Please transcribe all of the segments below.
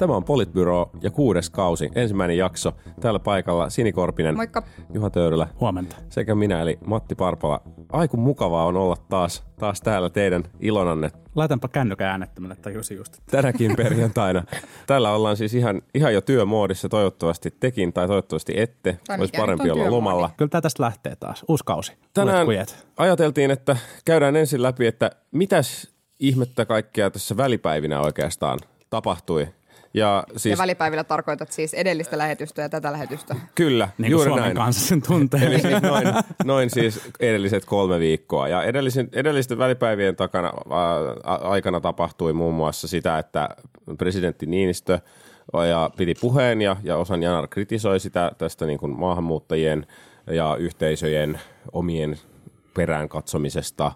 Tämä on Politbyro ja kuudes kausi, ensimmäinen jakso. Täällä paikalla Sini Korpinen, Moikka. Juha Töyrylä Huomenta. sekä minä eli Matti Parpala. Aiku mukavaa on olla taas, taas täällä teidän ilonanne Laitanpa kännykän äänettömälle, tajusin just. tänäkin perjantaina. Tällä ollaan siis ihan, ihan jo työmoodissa, toivottavasti tekin tai toivottavasti ette. Tai Olisi parempi olla työmoodi? lomalla. Kyllä tää tästä lähtee taas. Uusi kausi. Tänään ajateltiin, että käydään ensin läpi, että mitäs ihmettä kaikkea tässä välipäivinä oikeastaan tapahtui. Ja siis Ja välipäivillä tarkoitat siis edellistä lähetystä ja tätä lähetystä. kyllä, Niin juuri Suomen näin. kanssa sen tuntee. Eli siis noin, noin siis edelliset kolme viikkoa. Ja edellisen, edellisten välipäivien takana, ää, aikana tapahtui muun muassa sitä, että presidentti Niinistö ja piti puheen ja, ja Osan Janar kritisoi sitä tästä niin kuin maahanmuuttajien ja yhteisöjen omien perään katsomisesta.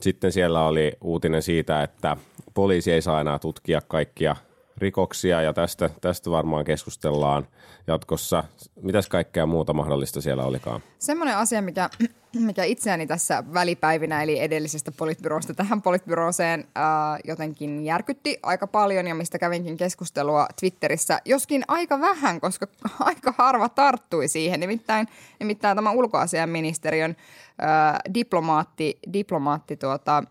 Sitten siellä oli uutinen siitä, että poliisi ei saa enää tutkia kaikkia rikoksia ja tästä, tästä varmaan keskustellaan jatkossa. Mitäs kaikkea muuta mahdollista siellä olikaan? Semmoinen asia, mikä, mikä itseäni tässä välipäivinä, eli edellisestä politbyrosta tähän politbyrooseen ää, jotenkin järkytti aika paljon ja mistä kävinkin keskustelua Twitterissä, joskin aika vähän, koska aika harva tarttui siihen. Nimittäin, nimittäin tämä ulkoasiainministeriön ää, diplomaatti, diplomaatti tuota,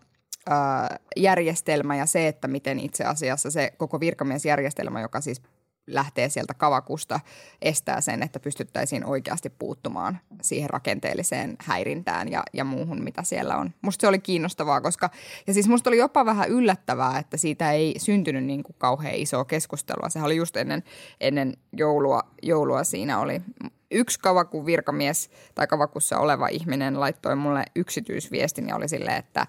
järjestelmä ja se, että miten itse asiassa se koko virkamiesjärjestelmä, joka siis lähtee sieltä kavakusta, estää sen, että pystyttäisiin oikeasti puuttumaan siihen rakenteelliseen häirintään ja, ja muuhun, mitä siellä on. Musta se oli kiinnostavaa, koska, ja siis musta oli jopa vähän yllättävää, että siitä ei syntynyt niin kuin kauhean isoa keskustelua. Sehän oli just ennen, ennen joulua, joulua siinä oli yksi kavakun virkamies tai kavakussa oleva ihminen laittoi mulle yksityisviestin ja oli silleen, että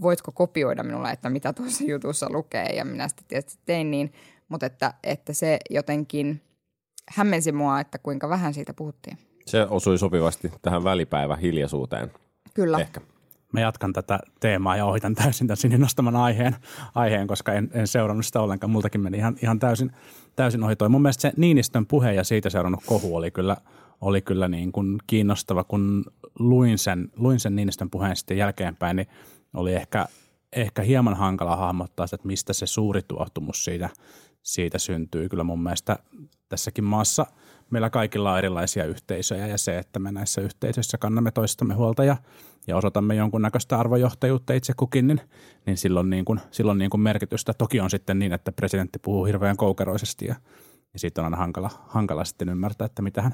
voitko kopioida minulle, että mitä tuossa jutussa lukee ja minä sitten tietysti tein niin, mutta että, että se jotenkin hämmensi mua, että kuinka vähän siitä puhuttiin. Se osui sopivasti tähän välipäivä hiljaisuuteen. Kyllä. Ehkä. Mä jatkan tätä teemaa ja ohitan täysin tämän sinne nostaman aiheen, aiheen koska en, en seurannut sitä ollenkaan. Multakin meni ihan, ihan täysin, täysin ohi toi. Mun mielestä se Niinistön puhe ja siitä seurannut kohu oli kyllä, oli kyllä niin kuin kiinnostava. Kun luin sen, luin sen Niinistön puheen sitten jälkeenpäin, niin oli ehkä, ehkä hieman hankala hahmottaa sitä, että mistä se suuri tuohtumus siitä, siitä syntyy. Kyllä mun mielestä tässäkin maassa meillä kaikilla on erilaisia yhteisöjä ja se, että me näissä yhteisöissä kannamme toistamme huolta ja, ja osoitamme jonkunnäköistä arvojohtajuutta itse kukin, niin, niin silloin, niin kuin, silloin niin kuin merkitystä. Toki on sitten niin, että presidentti puhuu hirveän koukeroisesti ja, ja siitä on aina hankala, hankala sitten ymmärtää, että mitä hän,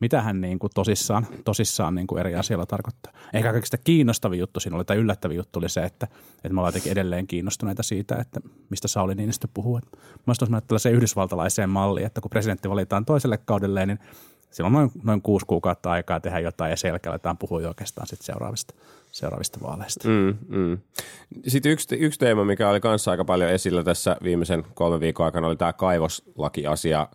mitä hän niin kuin tosissaan, tosissaan niin kuin eri asioilla tarkoittaa. Ehkä kaikista kiinnostavin juttu siinä oli, tai yllättävin juttu oli se, että, että me ollaan jotenkin edelleen kiinnostuneita siitä, että mistä Sauli Niinistö puhuu. Mielestäni olisi tällaiseen yhdysvaltalaiseen malliin, että kun presidentti valitaan toiselle kaudelle, niin sillä on noin, noin kuusi kuukautta aikaa tehdä jotain ja sen aletaan puhua jo oikeastaan sitten seuraavista, seuraavista vaaleista. Mm, mm. Sitten yksi, yksi teema, mikä oli kanssa aika paljon esillä tässä viimeisen kolmen viikon aikana, oli tämä kaivoslakiasia.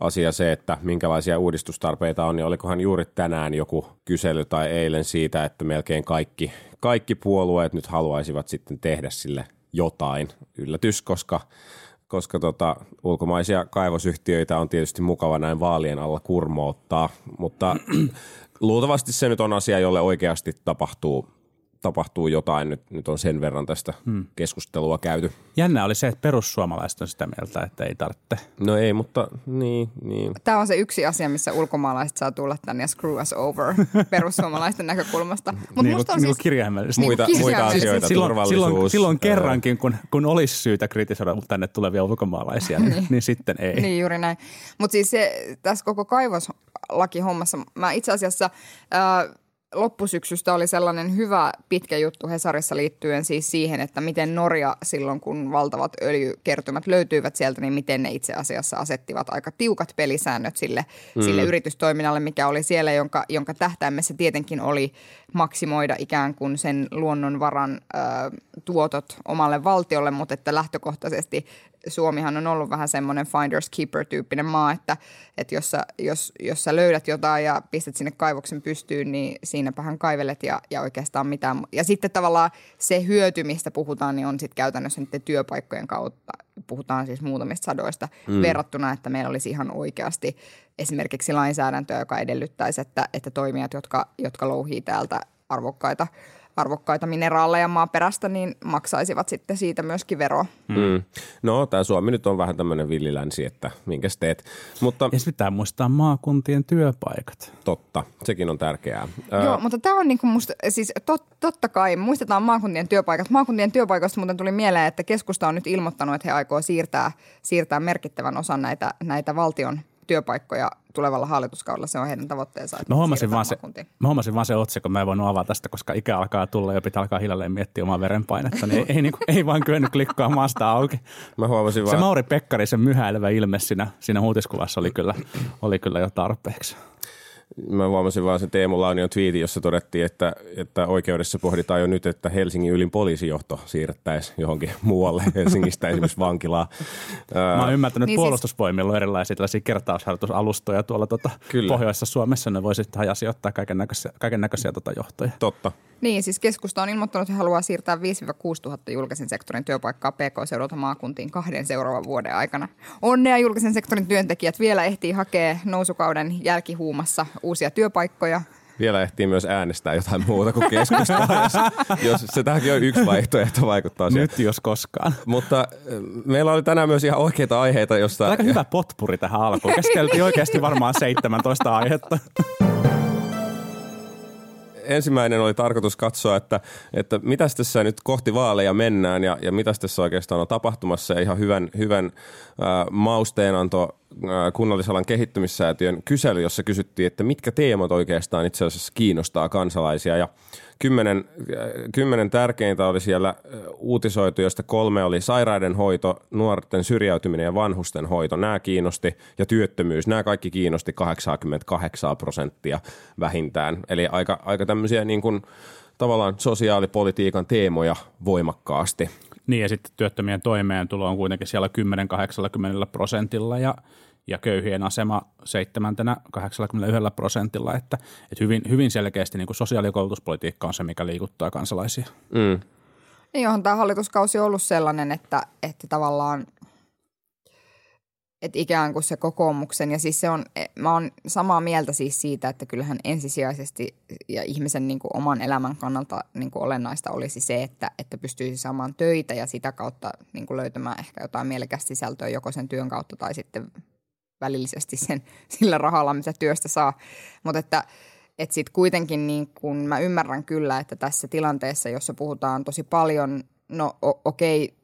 Asia se, että minkälaisia uudistustarpeita on, ja olikohan juuri tänään joku kysely tai eilen siitä, että melkein kaikki, kaikki puolueet nyt haluaisivat sitten tehdä sille jotain. Yllätys, koska koska tota, ulkomaisia kaivosyhtiöitä on tietysti mukava näin vaalien alla kurmoottaa, mutta luultavasti se nyt on asia, jolle oikeasti tapahtuu, tapahtuu jotain. Nyt, nyt on sen verran tästä hmm. keskustelua käyty. Jännä oli se, että perussuomalaiset on sitä mieltä, että ei tarvitse. No ei, mutta niin, niin. Tämä on se yksi asia, missä ulkomaalaiset saa tulla tänne ja screw us over perussuomalaisten näkökulmasta. Mutta Niin musta on niin siis... kirjaimellisesti. Muita, Niin, muita asioita, silloin, turvallisuus. silloin, silloin kerrankin, kun, kun olisi syytä kritisoida tänne tulevia ulkomaalaisia, niin, niin sitten ei. Niin juuri näin. Mutta siis se, tässä koko kaivoslakihommassa, mä itse asiassa ää, loppusyksystä oli sellainen hyvä pitkä juttu Hesarissa liittyen siis siihen, että miten Norja silloin, kun valtavat öljykertymät löytyivät sieltä, niin miten ne itse asiassa asettivat aika tiukat pelisäännöt sille, mm. sille yritystoiminnalle, mikä oli siellä, jonka, jonka tähtäimessä tietenkin oli maksimoida ikään kuin sen luonnonvaran ö, tuotot omalle valtiolle, mutta että lähtökohtaisesti Suomihan on ollut vähän semmoinen finders keeper-tyyppinen maa, että, että jos, sä, jos, jos sä löydät jotain ja pistät sinne kaivoksen pystyyn, niin siinäpähän kaivelet ja, ja oikeastaan mitään. Ja sitten tavallaan se hyöty, mistä puhutaan, niin on sitten käytännössä niiden työpaikkojen kautta puhutaan siis muutamista sadoista, mm. verrattuna, että meillä olisi ihan oikeasti esimerkiksi lainsäädäntöä, joka edellyttäisi, että, että toimijat, jotka, jotka louhii täältä arvokkaita – arvokkaita mineraaleja maaperästä, niin maksaisivat sitten siitä myöskin veroa. Mm. No, tämä Suomi nyt on vähän tämmöinen villilänsi, että minkäs teet. Mutta, ja pitää muistaa maakuntien työpaikat. Totta, sekin on tärkeää. Joo, mutta tämä on niinku musta, siis tot, totta kai, muistetaan maakuntien työpaikat. Maakuntien työpaikoista muuten tuli mieleen, että keskusta on nyt ilmoittanut, että he aikoo siirtää, siirtää merkittävän osan näitä, näitä valtion työpaikkoja tulevalla hallituskaudella. Se on heidän tavoitteensa. Mä huomasin, vaan se, mä huomasin vaan se otsikko, mä en voinut avata tästä, koska ikä alkaa tulla ja pitää alkaa hiljalleen miettiä omaa verenpainetta. Niin ei, ei, niin kuin, ei vaan kyennyt klikkaamaan sitä auki. Mä huomasin se vaan... Mauri Pekkarisen myhäilevä ilme siinä, siinä uutiskuvassa oli kyllä, oli kyllä jo tarpeeksi. Mä huomasin vaan sen Teemu Launion twiitin, jossa todettiin, että, että oikeudessa pohditaan jo nyt, että Helsingin ylin poliisijohto siirrettäisiin johonkin muualle Helsingistä esimerkiksi vankilaa. Mä oon ymmärtänyt, että niin puolustusvoimilla on erilaisia tällaisia kertausharjoitusalustoja tuolla tota pohjoisessa Suomessa. Ne voisi sitten hajasijoittaa kaiken näköisiä, kaiken näköisiä tota johtoja. Totta. Niin, siis keskusta on ilmoittanut, että he haluaa siirtää 5-6 000 julkisen sektorin työpaikkaa PK-seudulta maakuntiin kahden seuraavan vuoden aikana. Onnea julkisen sektorin työntekijät vielä ehtii hakea nousukauden jälkihuumassa uusia työpaikkoja. Vielä ehtii myös äänestää jotain muuta kuin keskustaa, jos, jos se tähänkin on yksi vaihtoehto vaikuttaa siihen. Nyt jos koskaan. Mutta meillä oli tänään myös ihan oikeita aiheita, josta... Aika hyvä potpuri tähän alkuun. Käsiteltiin oikeasti varmaan 17 aihetta ensimmäinen oli tarkoitus katsoa, että, että mitä tässä nyt kohti vaaleja mennään ja, ja mitä tässä oikeastaan on tapahtumassa. Ja ihan hyvän, hyvän äh, mausteenanto kunnallisalan kehittymissäätiön kysely, jossa kysyttiin, että mitkä teemat oikeastaan itse asiassa kiinnostaa kansalaisia. Ja kymmenen, kymmenen tärkeintä oli siellä uutisoitu, joista kolme oli sairaiden hoito, nuorten syrjäytyminen ja vanhusten hoito. Nämä kiinnosti ja työttömyys. Nämä kaikki kiinnosti 88 prosenttia vähintään. Eli aika, aika tämmöisiä niin kuin, tavallaan sosiaalipolitiikan teemoja voimakkaasti. Niin ja sitten työttömien toimeentulo on kuitenkin siellä 10-80 prosentilla ja ja köyhien asema seitsemäntenä 81 prosentilla, että, että hyvin, hyvin selkeästi niin kuin sosiaali- ja koulutuspolitiikka on se, mikä liikuttaa kansalaisia. Mm. Niin onhan tämä hallituskausi ollut sellainen, että, että tavallaan että ikään kuin se kokoomuksen, ja siis se on, mä oon samaa mieltä siis siitä, että kyllähän ensisijaisesti ja ihmisen niin kuin oman elämän kannalta niin kuin olennaista olisi se, että, että pystyisi saamaan töitä ja sitä kautta niin kuin löytämään ehkä jotain mielekästä sisältöä joko sen työn kautta tai sitten välillisesti sen, sillä rahalla, mitä työstä saa. Mutta että et sitten kuitenkin niin kun mä ymmärrän kyllä, että tässä tilanteessa, jossa puhutaan tosi paljon, no okei, okay,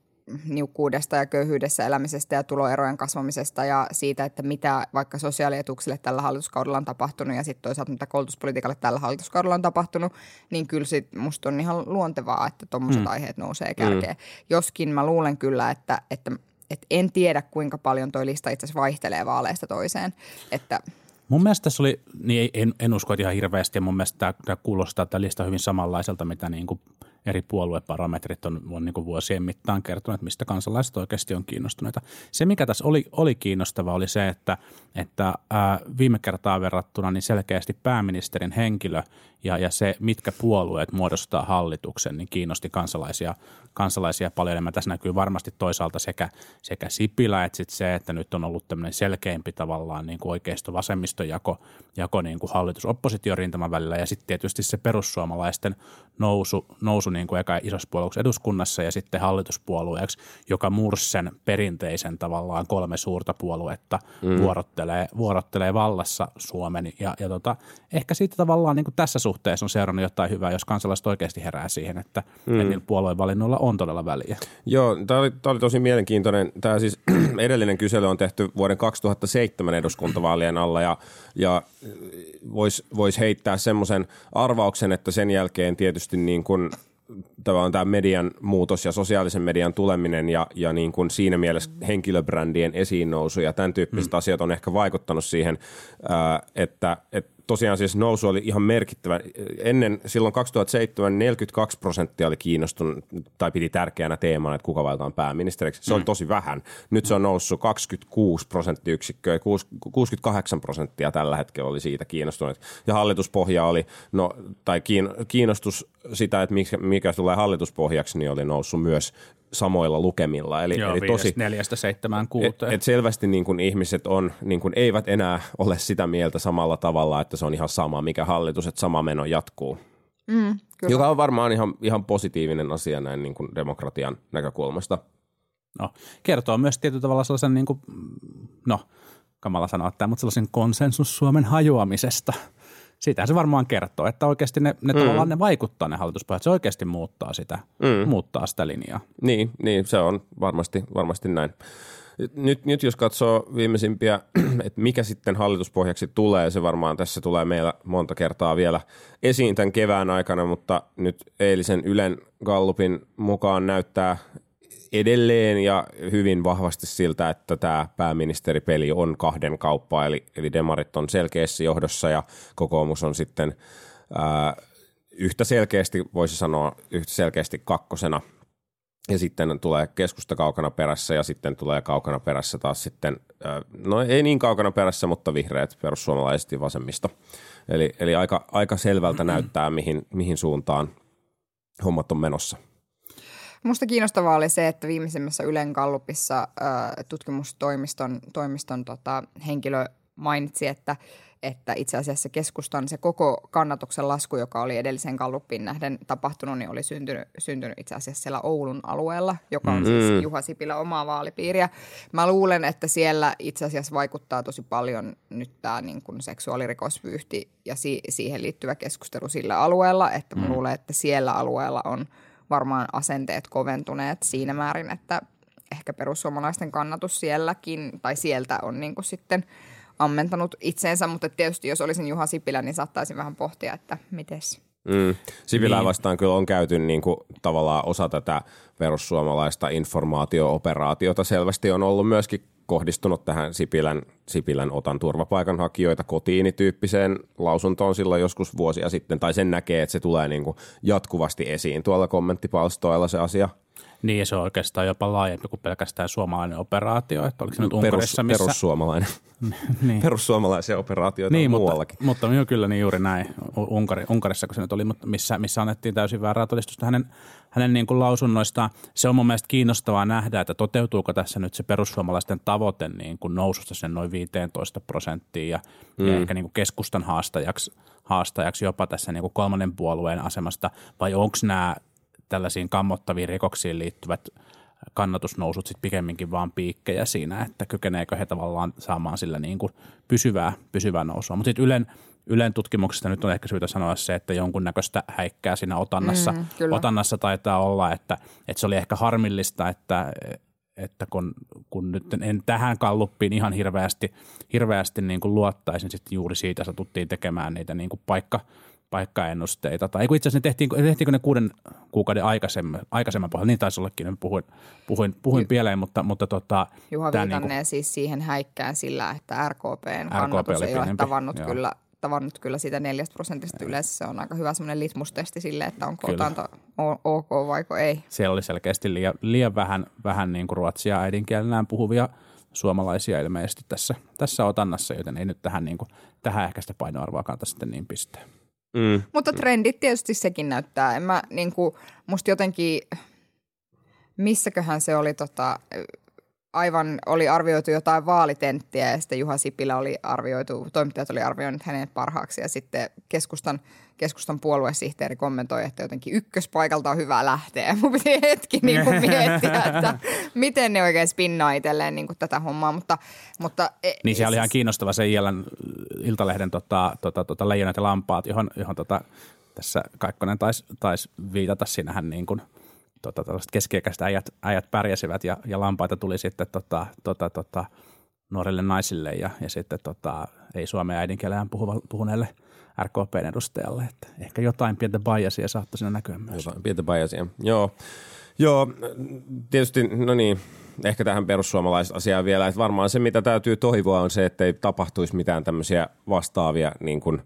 niukkuudesta ja köyhyydessä elämisestä ja tuloerojen kasvamisesta ja siitä, että mitä vaikka sosiaalietuuksille tällä hallituskaudella on tapahtunut ja sitten toisaalta mitä koulutuspolitiikalle tällä hallituskaudella on tapahtunut, niin kyllä sit musta on ihan luontevaa, että tuommoiset mm. aiheet nousee kärkeen. Mm. Joskin mä luulen kyllä, että, että et en tiedä, kuinka paljon toi lista itse asiassa vaihtelee vaaleista toiseen. Että Mun mielestä tässä oli, niin en, en usko, että ihan hirveästi, ja mun mielestä tämä, tämä kuulostaa tämä lista hyvin samanlaiselta, mitä niin kuin eri puolueparametrit on, on niin kuin vuosien mittaan kertonut, mistä kansalaiset oikeasti on kiinnostuneita. Se, mikä tässä oli, oli kiinnostava, oli se, että, että ää, viime kertaa verrattuna niin selkeästi pääministerin henkilö ja, ja se, mitkä puolueet muodostaa hallituksen, niin kiinnosti kansalaisia, kansalaisia paljon enemmän. Tässä näkyy varmasti toisaalta sekä, sekä Sipilä että sit se, että nyt on ollut tämmöinen selkeämpi tavallaan niin kuin oikeisto-vasemmistojako jako niin kuin hallitus-oppositiorintaman välillä ja sitten tietysti se perussuomalaisten nousu, nousu niin kuin eka isossa puolueeksi eduskunnassa ja sitten hallituspuolueeksi, joka mursen perinteisen tavallaan kolme suurta puoluetta mm. vuorottelee, vuorottelee vallassa Suomen ja, ja tota, ehkä siitä tavallaan niin kuin tässä suhteessa on seurannut jotain hyvää, jos kansalaiset oikeasti herää siihen, että, mm. että niillä puolueen valinnoilla on todella väliä. Joo, tämä oli, tämä oli tosi mielenkiintoinen. Tämä siis edellinen kysely on tehty vuoden 2007 eduskuntavaalien alla ja, ja voisi vois heittää semmoisen arvauksen, että sen jälkeen tietysti niin kuin tavallaan tämä median muutos ja sosiaalisen median tuleminen ja, ja niin kuin siinä mielessä henkilöbrändien esiin nousu ja tämän tyyppiset mm. asiat on ehkä vaikuttanut siihen, että, että tosiaan siis nousu oli ihan merkittävä. Ennen silloin 2007 42 prosenttia oli kiinnostunut tai piti tärkeänä teemana, että kuka valitaan pääministeriksi. Se mm. oli tosi vähän. Nyt se on noussut 26 prosenttiyksikköä, 68 prosenttia tällä hetkellä oli siitä kiinnostunut. Ja hallituspohja oli, no, tai kiinnostus sitä, että mikä, mikä tulee hallituspohjaksi, niin oli noussut myös samoilla lukemilla. Eli, Joo, eli tosi, neljästä seitsemään et, kuuteen. et selvästi niin kuin ihmiset on, niin kuin eivät enää ole sitä mieltä samalla tavalla, että se on ihan sama, mikä hallitus, että sama meno jatkuu. Mm, kyllä. Joka on varmaan ihan, ihan positiivinen asia näin niin kuin demokratian näkökulmasta. No, kertoo myös tietyllä tavalla sellaisen, niin kuin, no, kamala sanoa tämä, mutta sellaisen konsensus Suomen hajoamisesta. Siitähän se varmaan kertoo, että oikeasti ne, ne mm. tavallaan ne vaikuttaa ne hallituspohjat. Se oikeasti muuttaa sitä, mm. muuttaa sitä linjaa. Niin, niin se on varmasti, varmasti näin. Nyt, nyt jos katsoo viimeisimpiä, että mikä sitten hallituspohjaksi tulee, se varmaan tässä tulee meillä monta kertaa vielä esiin tämän kevään aikana, mutta nyt eilisen Ylen Gallupin mukaan näyttää edelleen ja hyvin vahvasti siltä, että tämä pääministeripeli on kahden kauppaa, eli, eli demarit on selkeässä johdossa ja kokoomus on sitten ää, yhtä selkeästi, voisi sanoa, yhtä selkeästi kakkosena – ja sitten tulee keskusta kaukana perässä ja sitten tulee kaukana perässä taas sitten, no ei niin kaukana perässä, mutta vihreät, perussuomalaiset ja vasemmista. Eli, eli aika, aika selvältä näyttää, mihin, mihin suuntaan hommat on menossa. Musta kiinnostavaa oli se, että viimeisimmässä Ylen Gallupissa tutkimustoimiston toimiston, tota, henkilö mainitsi, että että itse asiassa keskustan se koko kannatuksen lasku, joka oli edellisen Gallupin nähden tapahtunut, niin oli syntynyt, syntynyt itse asiassa siellä Oulun alueella, joka on siis mm. Juha Sipilä omaa vaalipiiriä. Mä luulen, että siellä itse asiassa vaikuttaa tosi paljon nyt tämä niin kuin seksuaalirikosvyyhti ja si- siihen liittyvä keskustelu sillä alueella, että mä mm. luulen, että siellä alueella on varmaan asenteet koventuneet siinä määrin, että ehkä perussuomalaisten kannatus sielläkin tai sieltä on niin kuin sitten – ammentanut itseensä, mutta tietysti jos olisin Juha Sipilä, niin saattaisin vähän pohtia, että mites. Mm. Sipilää niin. vastaan kyllä on käyty niin kuin, tavallaan osa tätä perussuomalaista informaatio-operaatiota. Selvästi on ollut myöskin kohdistunut tähän Sipilän, Sipilän otan turvapaikanhakijoita kotiini-tyyppiseen lausuntoon silloin joskus vuosia sitten, tai sen näkee, että se tulee niin kuin jatkuvasti esiin tuolla kommenttipalstoilla se asia – niin, ja se on oikeastaan jopa laajempi kuin pelkästään suomalainen operaatio. Että oliko se nyt Unkarissa, Perus, missä... Perussuomalainen. niin. Perussuomalaisia operaatioita niin, on mutta, muuallakin. Mutta joo, kyllä niin juuri näin. Unkari, Unkarissa, kun se nyt oli, missä, missä annettiin täysin väärää todistusta hänen, hänen niin kuin lausunnoistaan. Se on mun mielestä kiinnostavaa nähdä, että toteutuuko tässä nyt se perussuomalaisten tavoite niin kuin noususta sen noin 15 prosenttiin ja, mm. ja ehkä niin kuin keskustan haastajaksi, haastajaksi jopa tässä niin kuin kolmannen puolueen asemasta, vai onko nämä tällaisiin kammottaviin rikoksiin liittyvät kannatusnousut sitten pikemminkin vaan piikkejä siinä, että kykeneekö he tavallaan saamaan sillä niin kuin pysyvää, pysyvää nousua. Mutta sitten Ylen, Ylen tutkimuksesta nyt on ehkä syytä sanoa se, että jonkunnäköistä häikkää siinä otannassa, mm, otannassa taitaa olla, että, että se oli ehkä harmillista, että, että kun, kun nyt en tähän kalluppiin ihan hirveästi, hirveästi niin kuin luottaisin, sitten juuri siitä satuttiin tekemään niitä niin kuin paikka, paikkaennusteita. Tai itse asiassa ne tehtiin, tehtiinkö ne kuuden kuukauden aikaisemman, aikaisemman pohjalta, niin taisi ollakin, nyt puhuin, puhuin, puhuin pieleen, mutta, mutta tota, Juha viitannee niin kuin, siis siihen häikkään sillä, että RKPn kannatus RKP ei ole tavannut joo. kyllä tavannut kyllä sitä neljästä prosentista yleensä. Se on aika hyvä semmoinen litmustesti sille, että onko kyllä. otanta ok vaiko ei. Siellä oli selkeästi liian, liian vähän, vähän niin kuin ruotsia äidinkielellään puhuvia suomalaisia ilmeisesti tässä, tässä otannassa, joten ei nyt tähän, niin kuin, tähän ehkä sitä painoarvoa kannata sitten niin pistää. Mm. Mutta trendit tietysti sekin näyttää. En mä, niin kuin, musta jotenkin, missäköhän se oli tota, aivan oli arvioitu jotain vaalitenttiä ja sitten Juha Sipilä oli arvioitu, toimittajat oli arvioinut hänen parhaaksi ja sitten keskustan, keskustan puoluesihteeri kommentoi, että jotenkin ykköspaikalta on hyvä lähteä. Mun piti hetki niin kuin miettiä, että miten ne oikein spinnaa itselleen niin kuin tätä hommaa, mutta... mutta e, niin se oli ihan kiinnostava se Illan, Iltalehden tota, tota, tota, leijonat ja lampaat, johon, johon tota, tässä Kaikkonen taisi tais viitata. Siinähän niin kuin – tota, keskiaikaiset äijät, äijät pärjäsivät ja, ja lampaita tuli sitten tota, tota, tota, nuorille naisille ja, ja sitten tota, ei suomen äidinkielään puhuneelle RKPn edustajalle. Että ehkä jotain pientä biasia saattoi siinä näkyä myös. Jotain pientä biasia, joo. Joo, tietysti, no niin, ehkä tähän perussuomalaisasiaan vielä, että varmaan se, mitä täytyy toivoa, on se, että ei tapahtuisi mitään tämmöisiä vastaavia, niin kuin,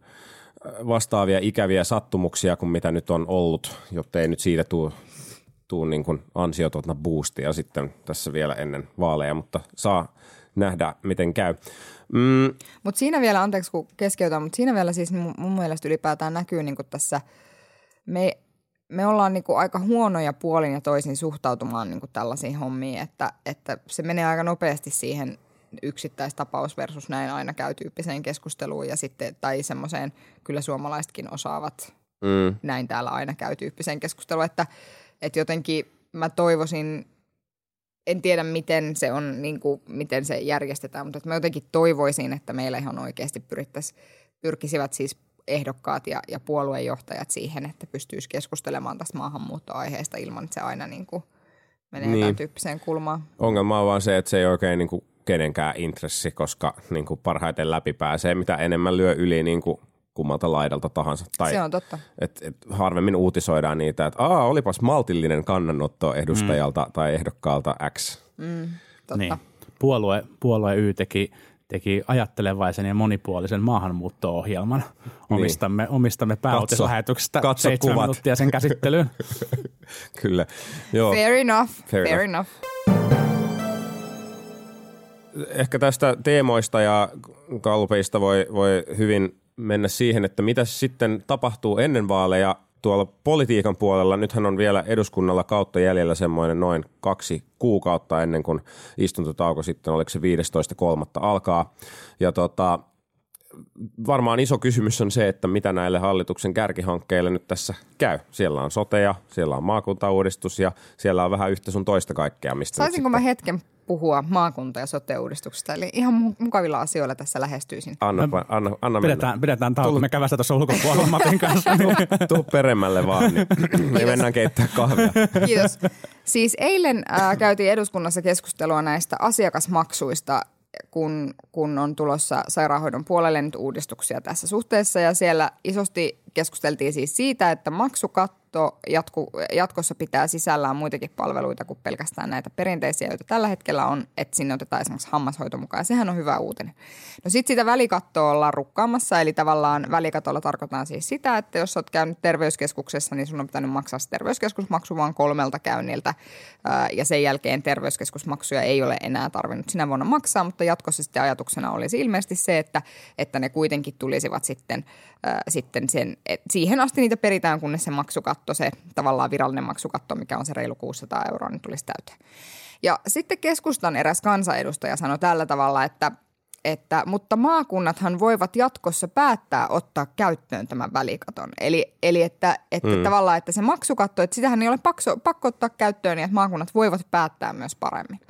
vastaavia ikäviä sattumuksia kuin mitä nyt on ollut, jotta ei nyt siitä tule tuu niin kuin ansiotonta boostia sitten tässä vielä ennen vaaleja, mutta saa nähdä, miten käy. Mm. Mutta siinä vielä, anteeksi kun keskeytän, mutta siinä vielä siis mun, mun mielestä ylipäätään näkyy niin tässä, me, me ollaan niinku aika huonoja puolin ja toisin suhtautumaan niinku tällaisiin hommiin, että, että se menee aika nopeasti siihen yksittäistapaus versus näin aina käy tyyppiseen keskusteluun ja sitten, tai semmoiseen kyllä suomalaisetkin osaavat Mm. näin täällä aina käy tyyppiseen keskusteluun, että, että jotenkin mä toivoisin, en tiedä miten se on, niin kuin, miten se järjestetään, mutta että mä jotenkin toivoisin, että meillä ihan oikeasti pyrittäisiin, pyrkisivät siis ehdokkaat ja, ja puoluejohtajat siihen, että pystyisi keskustelemaan tästä maahanmuuttoaiheesta ilman, että se aina niin kuin menee niin. Tämän tyyppiseen kulmaan. Ongelma on vaan se, että se ei oikein niin kuin kenenkään intressi, koska niin kuin parhaiten läpi pääsee, mitä enemmän lyö yli niin kuin kummalta laidalta tahansa. Tai Se on totta. et, et harvemmin uutisoidaan niitä, että Aa, olipas maltillinen kannanotto edustajalta mm. tai ehdokkaalta X. totta. Niin. Puolue, puolue Y teki, teki ajattelevaisen ja monipuolisen maahanmuutto-ohjelman. Omistamme, omistamme pääuutislähetyksestä katso seitsemän kuvat. minuuttia sen käsittelyyn. Kyllä. Joo. Fair enough, Fair fair, enough. enough. Ehkä tästä teemoista ja kalpeista voi, voi hyvin mennä siihen, että mitä sitten tapahtuu ennen vaaleja tuolla politiikan puolella. Nythän on vielä eduskunnalla kautta jäljellä semmoinen noin kaksi kuukautta ennen kuin istuntotauko sitten, oliko se 15.3. alkaa. Ja tota, varmaan iso kysymys on se, että mitä näille hallituksen kärkihankkeille nyt tässä käy. Siellä on soteja, siellä on maakuntauudistus ja siellä on vähän yhtä sun toista kaikkea. Mistä Saisinko sitten- mä hetken puhua maakunta- ja sote-uudistuksesta? Eli ihan mu- mukavilla asioilla tässä lähestyisin. Anna, anna, anna mennä. Pidetään, pidetään tauko. Me kävästä tuossa ulkopuolella Matin kanssa. Niin. Tuu peremmälle vaan, niin me mennään keittää kahvia. Kiitos. Siis eilen äh, käytiin eduskunnassa keskustelua näistä asiakasmaksuista, kun, kun on tulossa sairaanhoidon puolelle nyt uudistuksia tässä suhteessa. Ja siellä isosti keskusteltiin siis siitä, että maksukatto jatku, jatkossa pitää sisällään muitakin palveluita kuin pelkästään näitä perinteisiä, joita tällä hetkellä on, että sinne otetaan esimerkiksi hammashoito mukaan. Sehän on hyvä uutinen. No sitten sitä välikattoa ollaan rukkaamassa, eli tavallaan välikatolla tarkoitan siis sitä, että jos olet käynyt terveyskeskuksessa, niin sun on pitänyt maksaa se terveyskeskusmaksu vaan kolmelta käynniltä. Ja sen jälkeen terveyskeskusmaksuja ei ole enää tarvinnut sinä vuonna maksaa, mutta jatkossa sitten ajatuksena olisi ilmeisesti se, että, että ne kuitenkin tulisivat sitten, ää, sitten sen, et siihen asti niitä peritään, kunnes se maksukatto, se tavallaan virallinen maksukatto, mikä on se reilu 600 euroa, niin tulisi täyteen. Ja sitten keskustan eräs kansanedustaja sanoi tällä tavalla, että, että mutta maakunnathan voivat jatkossa päättää ottaa käyttöön tämän välikaton. Eli, eli että, että mm. tavallaan, että se maksukatto, että sitähän ei ole pakko, pakko ottaa käyttöön, niin että maakunnat voivat päättää myös paremmin.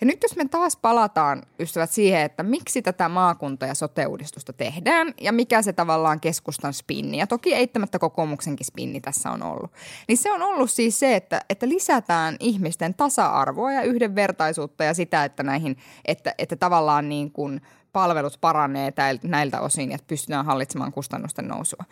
Ja nyt jos me taas palataan, ystävät, siihen, että miksi tätä maakunta- ja sote-uudistusta tehdään ja mikä se tavallaan keskustan spinni, ja toki eittämättä kokoomuksenkin spinni tässä on ollut, niin se on ollut siis se, että, että lisätään ihmisten tasa-arvoa ja yhdenvertaisuutta ja sitä, että näihin, että, että tavallaan niin kuin palvelut paranee näiltä osin että pystytään hallitsemaan kustannusten nousua.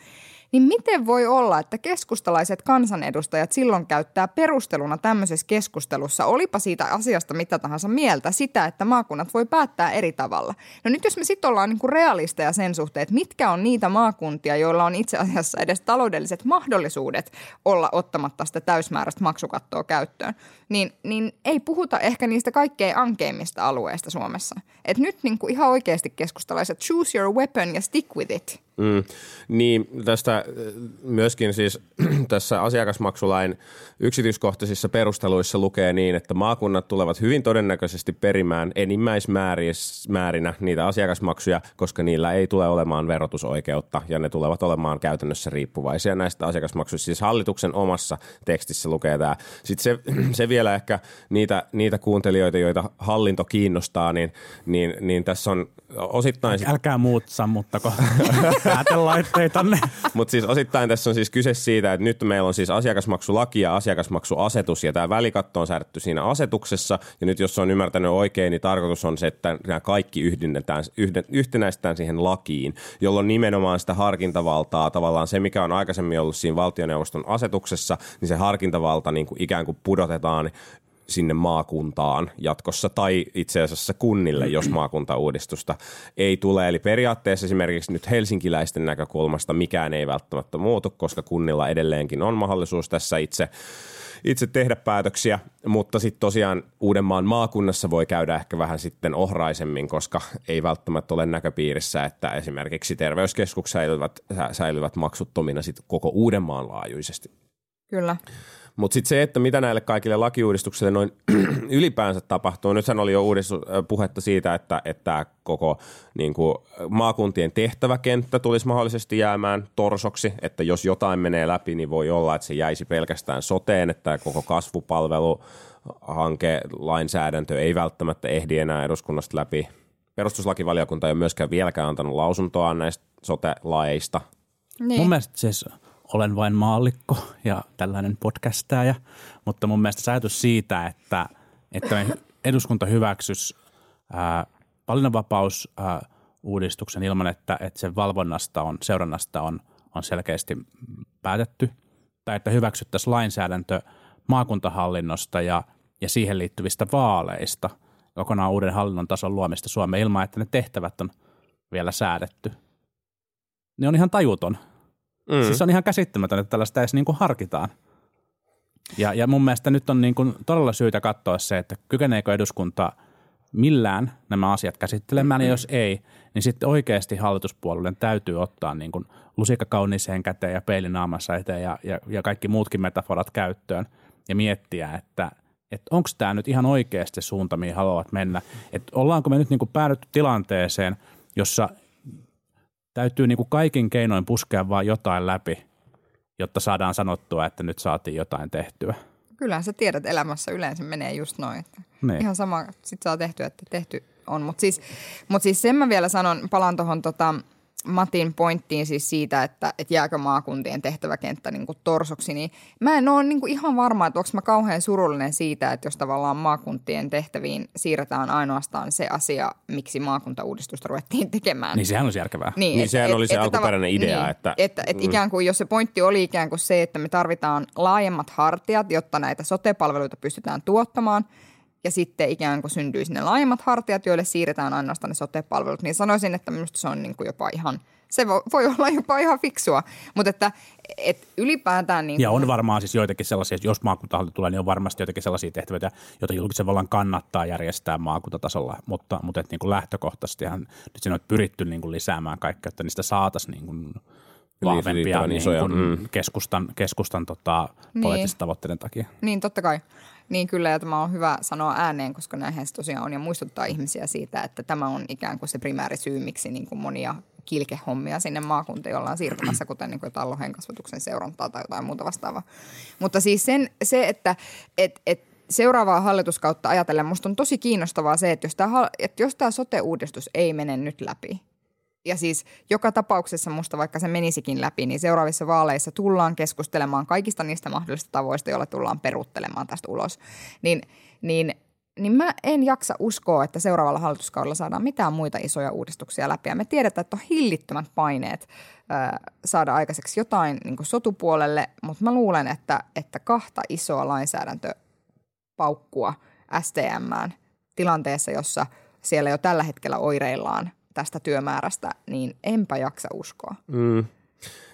Niin miten voi olla, että keskustalaiset kansanedustajat silloin käyttää perusteluna tämmöisessä keskustelussa, olipa siitä asiasta mitä tahansa mieltä, sitä, että maakunnat voi päättää eri tavalla. No nyt jos me sitten ollaan niinku realisteja sen suhteen, että mitkä on niitä maakuntia, joilla on itse asiassa edes taloudelliset mahdollisuudet olla ottamatta sitä täysmääräistä maksukattoa käyttöön, niin, niin ei puhuta ehkä niistä kaikkein ankeimmista alueista Suomessa. Et nyt niinku ihan oikeasti keskustalaiset, choose your weapon ja stick with it. Mm, niin, tästä äh, myöskin siis tässä asiakasmaksulain yksityiskohtaisissa perusteluissa lukee niin, että maakunnat tulevat hyvin todennäköisesti perimään enimmäismäärinä niitä asiakasmaksuja, koska niillä ei tule olemaan verotusoikeutta ja ne tulevat olemaan käytännössä riippuvaisia näistä asiakasmaksuista. Siis hallituksen omassa tekstissä lukee tämä. Sitten se, se vielä ehkä niitä, niitä kuuntelijoita, joita hallinto kiinnostaa, niin, niin, niin tässä on osittain... sit- Älkää muut sammuttako päätelaitteitanne. Mutta siis osittain tässä on siis kyse siitä, että nyt meillä on siis asiakasmaksulaki ja asiakasmaksuasetus ja tämä välikatto on säädetty siinä asetuksessa ja nyt jos on ymmärtänyt oikein, niin tarkoitus on se, että nämä kaikki yhden, yhtenäistetään siihen lakiin, jolloin nimenomaan sitä harkintavaltaa tavallaan se, mikä on aikaisemmin ollut siinä valtioneuvoston asetuksessa, niin se harkintavalta niin kuin ikään kuin pudotetaan sinne maakuntaan jatkossa tai itse asiassa kunnille, jos maakuntauudistusta ei tule. Eli periaatteessa esimerkiksi nyt helsinkiläisten näkökulmasta mikään ei välttämättä muutu, koska kunnilla edelleenkin on mahdollisuus tässä itse itse tehdä päätöksiä, mutta sitten tosiaan Uudenmaan maakunnassa voi käydä ehkä vähän sitten ohraisemmin, koska ei välttämättä ole näköpiirissä, että esimerkiksi terveyskeskukset säilyvät, säilyvät maksuttomina sitten koko Uudenmaan laajuisesti. Kyllä. Mutta sitten se, että mitä näille kaikille lakiuudistuksille noin ylipäänsä tapahtuu. Nythän oli jo uudistus, äh, puhetta siitä, että, että koko niin kuin, maakuntien tehtäväkenttä tulisi mahdollisesti jäämään torsoksi, että jos jotain menee läpi, niin voi olla, että se jäisi pelkästään soteen, että koko kasvupalvelu hanke, lainsäädäntö ei välttämättä ehdi enää eduskunnasta läpi. Perustuslakivaliokunta ei ole myöskään vieläkään antanut lausuntoa näistä sote-laeista. Niin. Mun mielestä siis olen vain maallikko ja tällainen podcastaja, mutta mun mielestä ajatus siitä, että, että eduskunta hyväksys ää, valinnanvapaus uudistuksen ilman, että, että sen valvonnasta on, seurannasta on, on selkeästi päätetty, tai että hyväksyttäisiin lainsäädäntö maakuntahallinnosta ja, ja siihen liittyvistä vaaleista, kokonaan uuden hallinnon tason luomista Suomeen ilman, että ne tehtävät on vielä säädetty. Ne on ihan tajuton. Mm. Siis se on ihan käsittämätön, että tällaista edes niin kuin harkitaan. Ja, ja mun mielestä nyt on niin kuin todella syytä katsoa se, että kykeneekö eduskunta millään nämä asiat käsittelemään, ja jos ei, niin sitten oikeasti hallituspuolueiden täytyy ottaa niin kuin lusikka kauniiseen käteen ja peilinaamassa eteen ja, ja, ja kaikki muutkin metaforat käyttöön ja miettiä, että että onko tämä nyt ihan oikeasti suunta, mihin haluavat mennä. Että ollaanko me nyt niin kuin päädytty tilanteeseen, jossa täytyy niin kuin kaikin keinoin puskea vaan jotain läpi, jotta saadaan sanottua, että nyt saatiin jotain tehtyä. Kyllähän sä tiedät, elämässä yleensä menee just noin. Että Niin. Ihan sama, sit saa tehtyä, että tehty on. Mutta siis, mut siis sen mä vielä sanon, palaan tuohon tota Matin pointtiin siis siitä, että, että jääkö maakuntien tehtäväkenttä niin kuin torsoksi, niin mä en ole niin kuin ihan varma, että onko mä kauhean surullinen siitä, että jos tavallaan maakuntien tehtäviin siirretään ainoastaan se asia, miksi maakuntauudistusta ruvettiin tekemään. Niin sehän olisi järkevää. Niin sehän oli se alkuperäinen idea, niin, että- että, että mm. ikään kuin jos se pointti oli ikään kuin se, että me tarvitaan laajemmat hartiat, jotta näitä sote-palveluita pystytään tuottamaan, ja sitten ikään kuin syntyisi ne laajemmat hartiat, joille siirretään ainoastaan ne sote-palvelut, niin sanoisin, että minusta se on niin kuin jopa ihan, se voi, voi olla jopa ihan fiksua, mutta että et ylipäätään niin Ja on varmaan siis joitakin sellaisia, että jos maakuntahallinto tulee, niin on varmasti joitakin sellaisia tehtäviä, joita julkisen vallan kannattaa järjestää maakuntatasolla, mutta, mutta että niin kuin lähtökohtaisestihan nyt siinä on pyritty niin kuin lisäämään kaikkea, että niistä saataisiin niin kuin vahvempia niin kuin mm. keskustan, keskustan tota, Niin. poliittisten tavoitteiden takia. Niin, totta kai. Niin kyllä, ja tämä on hyvä sanoa ääneen, koska näinhän se tosiaan on, ja muistuttaa ihmisiä siitä, että tämä on ikään kuin se primääri syy, miksi niin kuin monia kilkehommia sinne maakuntiin ollaan siirtämässä, kuten niin kuin kasvatuksen seurantaa tai jotain muuta vastaavaa. Mutta siis sen, se, että et, et seuraavaa hallituskautta ajatellen, musta on tosi kiinnostavaa se, että jos tämä, että jos tämä sote-uudistus ei mene nyt läpi, ja siis joka tapauksessa musta, vaikka se menisikin läpi, niin seuraavissa vaaleissa tullaan keskustelemaan kaikista niistä mahdollisista tavoista, joilla tullaan peruuttelemaan tästä ulos. Niin, niin, niin mä en jaksa uskoa, että seuraavalla hallituskaudella saadaan mitään muita isoja uudistuksia läpi. Ja me tiedetään, että on hillittömät paineet ö, saada aikaiseksi jotain niin sotupuolelle, mutta mä luulen, että, että kahta isoa lainsäädäntöpaukkua STMään tilanteessa, jossa siellä jo tällä hetkellä oireillaan tästä työmäärästä, niin enpä jaksa uskoa. Mm. Ja,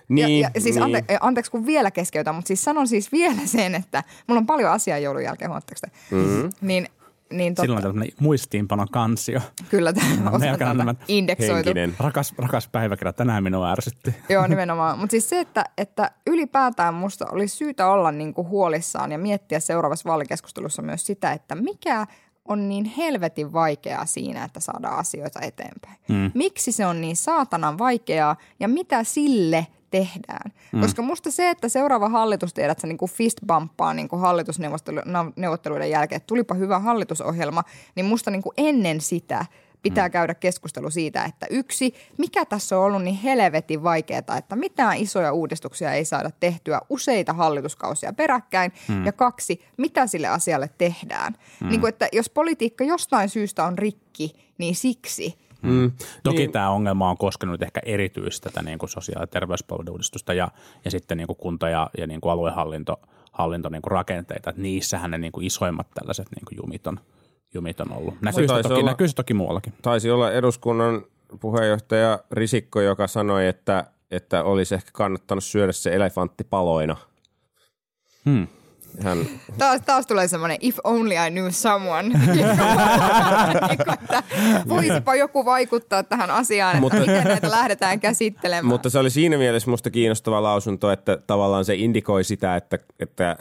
Niin, ja siis niin. ante, anteeksi kun vielä keskeytän, mutta siis sanon siis vielä sen, että mulla on paljon asiaa joulun jälkeen, huomatteko te? Mm-hmm. Niin, niin totta, Silloin on tämmöinen muistiinpanon kansio. kyllä tämä on nämä indeksoitu. Henkinen. Rakas, rakas päiväkirja, tänään minua ärsytti. Joo, nimenomaan. Mutta siis se, että, että ylipäätään musta olisi syytä olla niinku huolissaan ja miettiä seuraavassa vaalikeskustelussa myös sitä, että mikä on niin helvetin vaikeaa siinä, että saadaan asioita eteenpäin. Mm. Miksi se on niin saatanan vaikeaa ja mitä sille tehdään? Mm. Koska musta se, että seuraava hallitus tiedät, se niinku fist bumppaa niinku hallitusneuvotteluiden jälkeen, että tulipa hyvä hallitusohjelma, niin musta niinku ennen sitä pitää mm. käydä keskustelu siitä, että yksi, mikä tässä on ollut niin helvetin vaikeaa, että mitään isoja uudistuksia ei saada tehtyä useita hallituskausia peräkkäin, mm. ja kaksi, mitä sille asialle tehdään. Mm. Niin kuin, että jos politiikka jostain syystä on rikki, niin siksi. Mm. Toki Niin. niin. tämä ongelma on koskenut ehkä erityisesti tätä niin kuin sosiaali- ja terveyspalveluudistusta ja, ja sitten niin kuin kunta- ja, ja niin kuin aluehallinto hallinto, niin kuin rakenteita. Että niissähän ne niin kuin isoimmat tällaiset niin kuin jumit, on, jumit on ollut. Näkyy se, toki, olla- näkyy se toki muuallakin. Taisi olla eduskunnan puheenjohtaja Risikko, joka sanoi, että, että olisi ehkä kannattanut syödä se elefantti paloina. Hmm. Hän, Taas, taas tulee semmoinen if only I knew someone. Niin että Voisipa joku vaikuttaa tähän asiaan, että miten näitä lähdetään käsittelemään. Mutta se oli siinä mielessä musta kiinnostava lausunto, että tavallaan se indikoi sitä, että, että äh,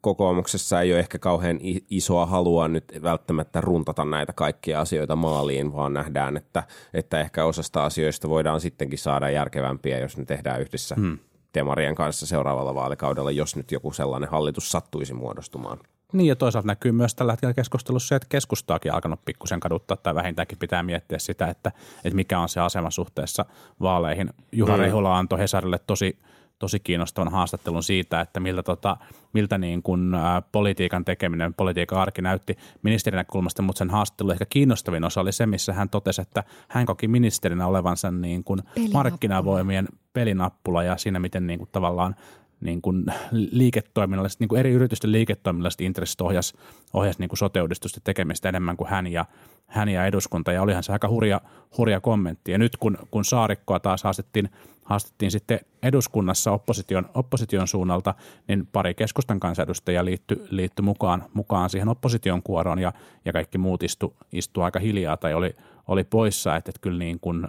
kokoomuksessa ei ole ehkä kauhean isoa halua nyt välttämättä runtata näitä kaikkia asioita maaliin, vaan nähdään, että, että ehkä osasta asioista voidaan sittenkin saada järkevämpiä, jos ne tehdään yhdessä hmm. Demarien kanssa seuraavalla vaalikaudella, jos nyt joku sellainen hallitus sattuisi muodostumaan. Niin ja toisaalta näkyy myös tällä hetkellä keskustelussa se, että keskustaakin alkanut pikkusen kaduttaa tai vähintäänkin pitää miettiä sitä, että, että mikä on se asema suhteessa vaaleihin. Juha mm. Rehula antoi Hesarille tosi, tosi kiinnostavan haastattelun siitä, että miltä, tota, miltä niin kuin, ä, politiikan tekeminen, politiikan arki näytti ministerin näkökulmasta, mutta sen haastattelun ehkä kiinnostavin osa oli se, missä hän totesi, että hän koki ministerinä olevansa niin kuin markkinavoimien pelinappula ja siinä miten niin kuin tavallaan niin kuin liiketoiminnalliset, niin kuin eri yritysten liiketoiminnalliset intressit ohjas, ohjas niin kuin sote-uudistusten tekemistä enemmän kuin hän ja, hän ja eduskunta. Ja olihan se aika hurja, hurja kommentti. Ja nyt kun, kun Saarikkoa taas haastettiin, haastettiin sitten eduskunnassa opposition, opposition suunnalta, niin pari keskustan kansanedustajaa liittyi liitty mukaan, mukaan siihen opposition kuoroon ja, ja kaikki muut istu, istu aika hiljaa tai oli, oli poissa. Että, että kyllä niin kuin,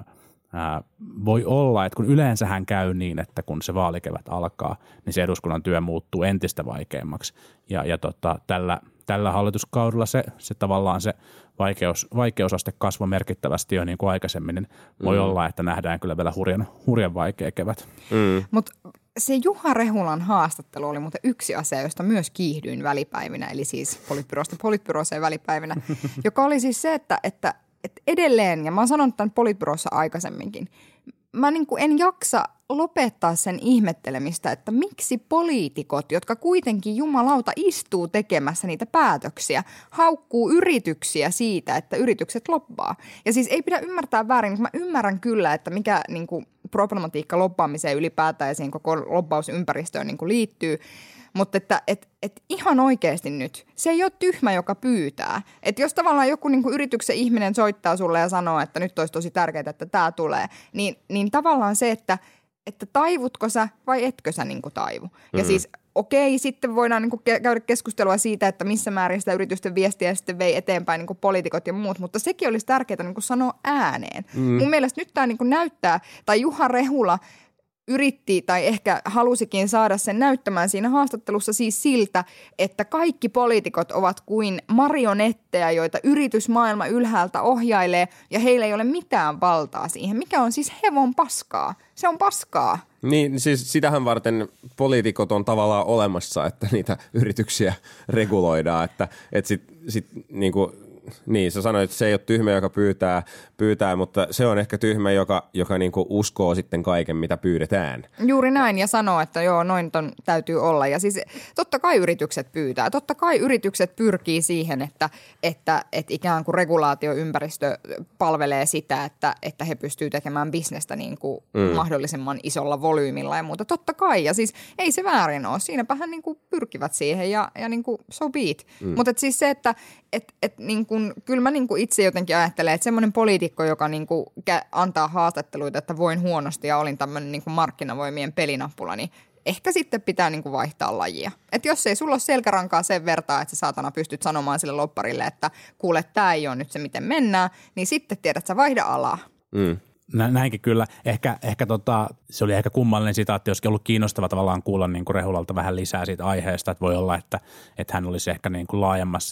ää, voi olla, että kun yleensähän käy niin, että kun se vaalikevät alkaa, niin se eduskunnan työ muuttuu entistä vaikeammaksi. Ja, ja tota, tällä, tällä hallituskaudella se, se tavallaan se vaikeus, vaikeusaste kasvoi merkittävästi jo niin kuin aikaisemmin, niin voi mm. olla, että nähdään kyllä vielä hurjan, hurjan vaikea kevät. Mutta se Juha Rehulan haastattelu oli muuten yksi asia, josta myös kiihdyin välipäivinä, eli siis politbyrosta politbyrooseen välipäivinä, joka oli siis se, että, että, että edelleen, ja mä oon sanonut tämän politbyrossa aikaisemminkin, mä niin kuin en jaksa lopettaa sen ihmettelemistä, että miksi poliitikot, jotka kuitenkin jumalauta istuu tekemässä niitä päätöksiä, haukkuu yrityksiä siitä, että yritykset lobbaa. Ja siis ei pidä ymmärtää väärin, mä ymmärrän kyllä, että mikä niin kuin problematiikka lobbaamiseen ylipäätään ja siihen koko lobbausympäristöön niin kuin liittyy. Mutta että et, et ihan oikeasti nyt, se ei ole tyhmä, joka pyytää. Että jos tavallaan joku niin kuin yrityksen ihminen soittaa sulle ja sanoo, että nyt olisi tosi tärkeää, että tämä tulee, niin, niin tavallaan se, että, että taivutko sä vai etkö sä niin taivu. Ja siis okei, sitten voidaan niin kuin käydä keskustelua siitä, että missä määrin sitä yritysten viestiä sitten vei eteenpäin niin kuin poliitikot ja muut, mutta sekin olisi tärkeää niin kuin sanoa ääneen. Mm. Mun mielestä nyt tämä niin kuin näyttää, tai Juha Rehula yritti tai ehkä halusikin saada sen näyttämään siinä haastattelussa siis siltä, että kaikki poliitikot ovat kuin marionetteja, joita yritysmaailma ylhäältä ohjailee ja heillä ei ole mitään valtaa siihen, mikä on siis hevon paskaa. Se on paskaa. Niin, siis sitähän varten poliitikot on tavallaan olemassa, että niitä yrityksiä reguloidaan, että, että sit, sit niinku, niin, sä sanoit, että se ei ole tyhmä, joka pyytää, pyytää mutta se on ehkä tyhmä, joka, joka niinku uskoo sitten kaiken, mitä pyydetään. Juuri näin ja sanoo, että joo, noin ton täytyy olla. Ja siis totta kai yritykset pyytää. Totta kai yritykset pyrkii siihen, että, että, että ikään kuin regulaatioympäristö palvelee sitä, että, että he pystyy tekemään bisnestä niin kuin mm. mahdollisimman isolla volyymilla ja muuta. Totta kai. Ja siis ei se väärin ole. Siinäpähän niin kuin pyrkivät siihen ja, ja niin kuin so be it. Mm. Mutta siis se, että et, et niin kuin, kyllä mä niin kuin itse jotenkin ajattelen, että semmoinen poliitikko, joka niin kuin kä- antaa haastatteluita, että voin huonosti ja olin tämmöinen niin markkinavoimien pelinappula, niin ehkä sitten pitää niin kuin vaihtaa lajia. Että jos ei sulla ole selkärankaa sen vertaa, että sä saatana pystyt sanomaan sille lopparille, että kuule, tämä ei ole nyt se, miten mennään, niin sitten tiedät, että sä vaihda alaa. Mm. Nä, näinkin kyllä. Ehkä, ehkä tota, se oli ehkä kummallinen sitaatti, olisikin ollut kiinnostava tavallaan kuulla niin kuin Rehulalta vähän lisää siitä aiheesta, että voi olla, että, että hän olisi ehkä niin kuin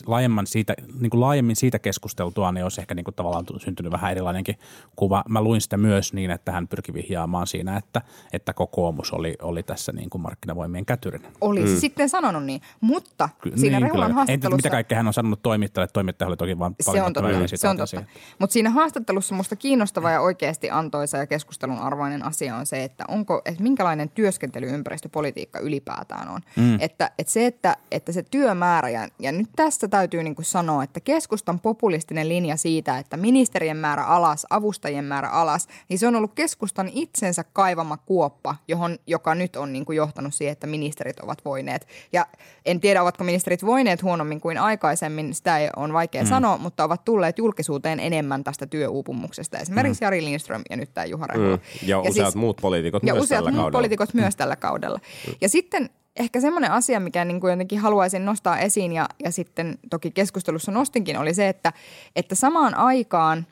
laajemman siitä, niin kuin laajemmin siitä keskusteltua, niin olisi ehkä niin kuin tavallaan syntynyt vähän erilainenkin kuva. Mä luin sitä myös niin, että hän pyrki vihjaamaan siinä, että, että kokoomus oli, oli tässä niin kuin markkinavoimien kätyrinä. Olisi mm. sitten sanonut niin, mutta Ky- siinä niin, Rehulan kyllä. haastattelussa... En, mitä kaikkea hän on sanonut toimittajalle, toimittaja oli toki vaan Se on totta, se on totta. Mutta siinä haastattelussa musta kiinnostava ja oikeasti antoisa ja keskustelun arvoinen asia on se, että onko, että minkälainen työskentelyympäristö politiikka ylipäätään on. Mm. Että, että se, että, että se työmäärä, ja, ja nyt tässä täytyy niin kuin sanoa, että keskustan populistinen linja siitä, että ministerien määrä alas, avustajien määrä alas, niin se on ollut keskustan itsensä kaivama kuoppa, johon, joka nyt on niin kuin johtanut siihen, että ministerit ovat voineet. Ja en tiedä, ovatko ministerit voineet huonommin kuin aikaisemmin, sitä ei on vaikea mm. sanoa, mutta ovat tulleet julkisuuteen enemmän tästä työuupumuksesta. Esimerkiksi mm. Jari Lindström ja nyt tämä Juha Rehula. Mm. Ja, ja useat siis, muut poliitikot ja myös useat tällä muut kaudella. poliitikot myös tällä kaudella. Ja sitten ehkä semmoinen asia, mikä niin kuin jotenkin haluaisin nostaa esiin ja, ja sitten toki keskustelussa nostinkin, oli se, että, että samaan aikaan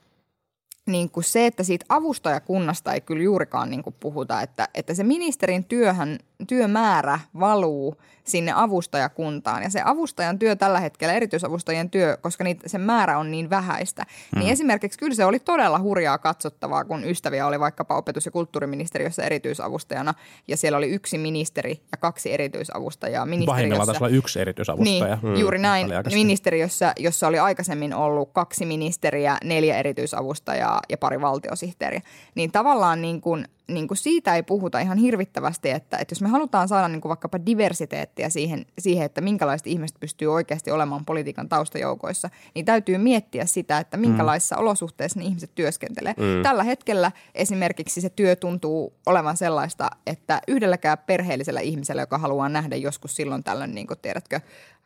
niin kuin se, että siitä avustajakunnasta ei kyllä juurikaan niin kuin puhuta, että, että se ministerin työhän, työmäärä valuu sinne avustajakuntaan. Ja se avustajan työ tällä hetkellä, erityisavustajien työ, koska niitä, sen määrä on niin vähäistä, mm. niin esimerkiksi kyllä se oli todella hurjaa katsottavaa, kun ystäviä oli vaikkapa opetus- ja kulttuuriministeriössä erityisavustajana, ja siellä oli yksi ministeri ja kaksi erityisavustajaa. Pahimmillaan taisi olla yksi erityisavustaja. Niin, mm. juuri näin. Ministeriössä, jossa oli aikaisemmin ollut kaksi ministeriä, neljä erityisavustajaa ja pari valtiosihteeriä. Niin tavallaan niin kuin – niin kuin siitä ei puhuta ihan hirvittävästi, että, että jos me halutaan saada niin kuin vaikkapa diversiteettiä siihen, siihen, että minkälaiset ihmiset pystyy oikeasti olemaan politiikan taustajoukoissa, niin täytyy miettiä sitä, että minkälaisissa mm. olosuhteissa ne ihmiset työskentelee. Mm. Tällä hetkellä esimerkiksi se työ tuntuu olevan sellaista, että yhdelläkään perheellisellä ihmisellä, joka haluaa nähdä joskus silloin tällöin, niin kuin tiedätkö,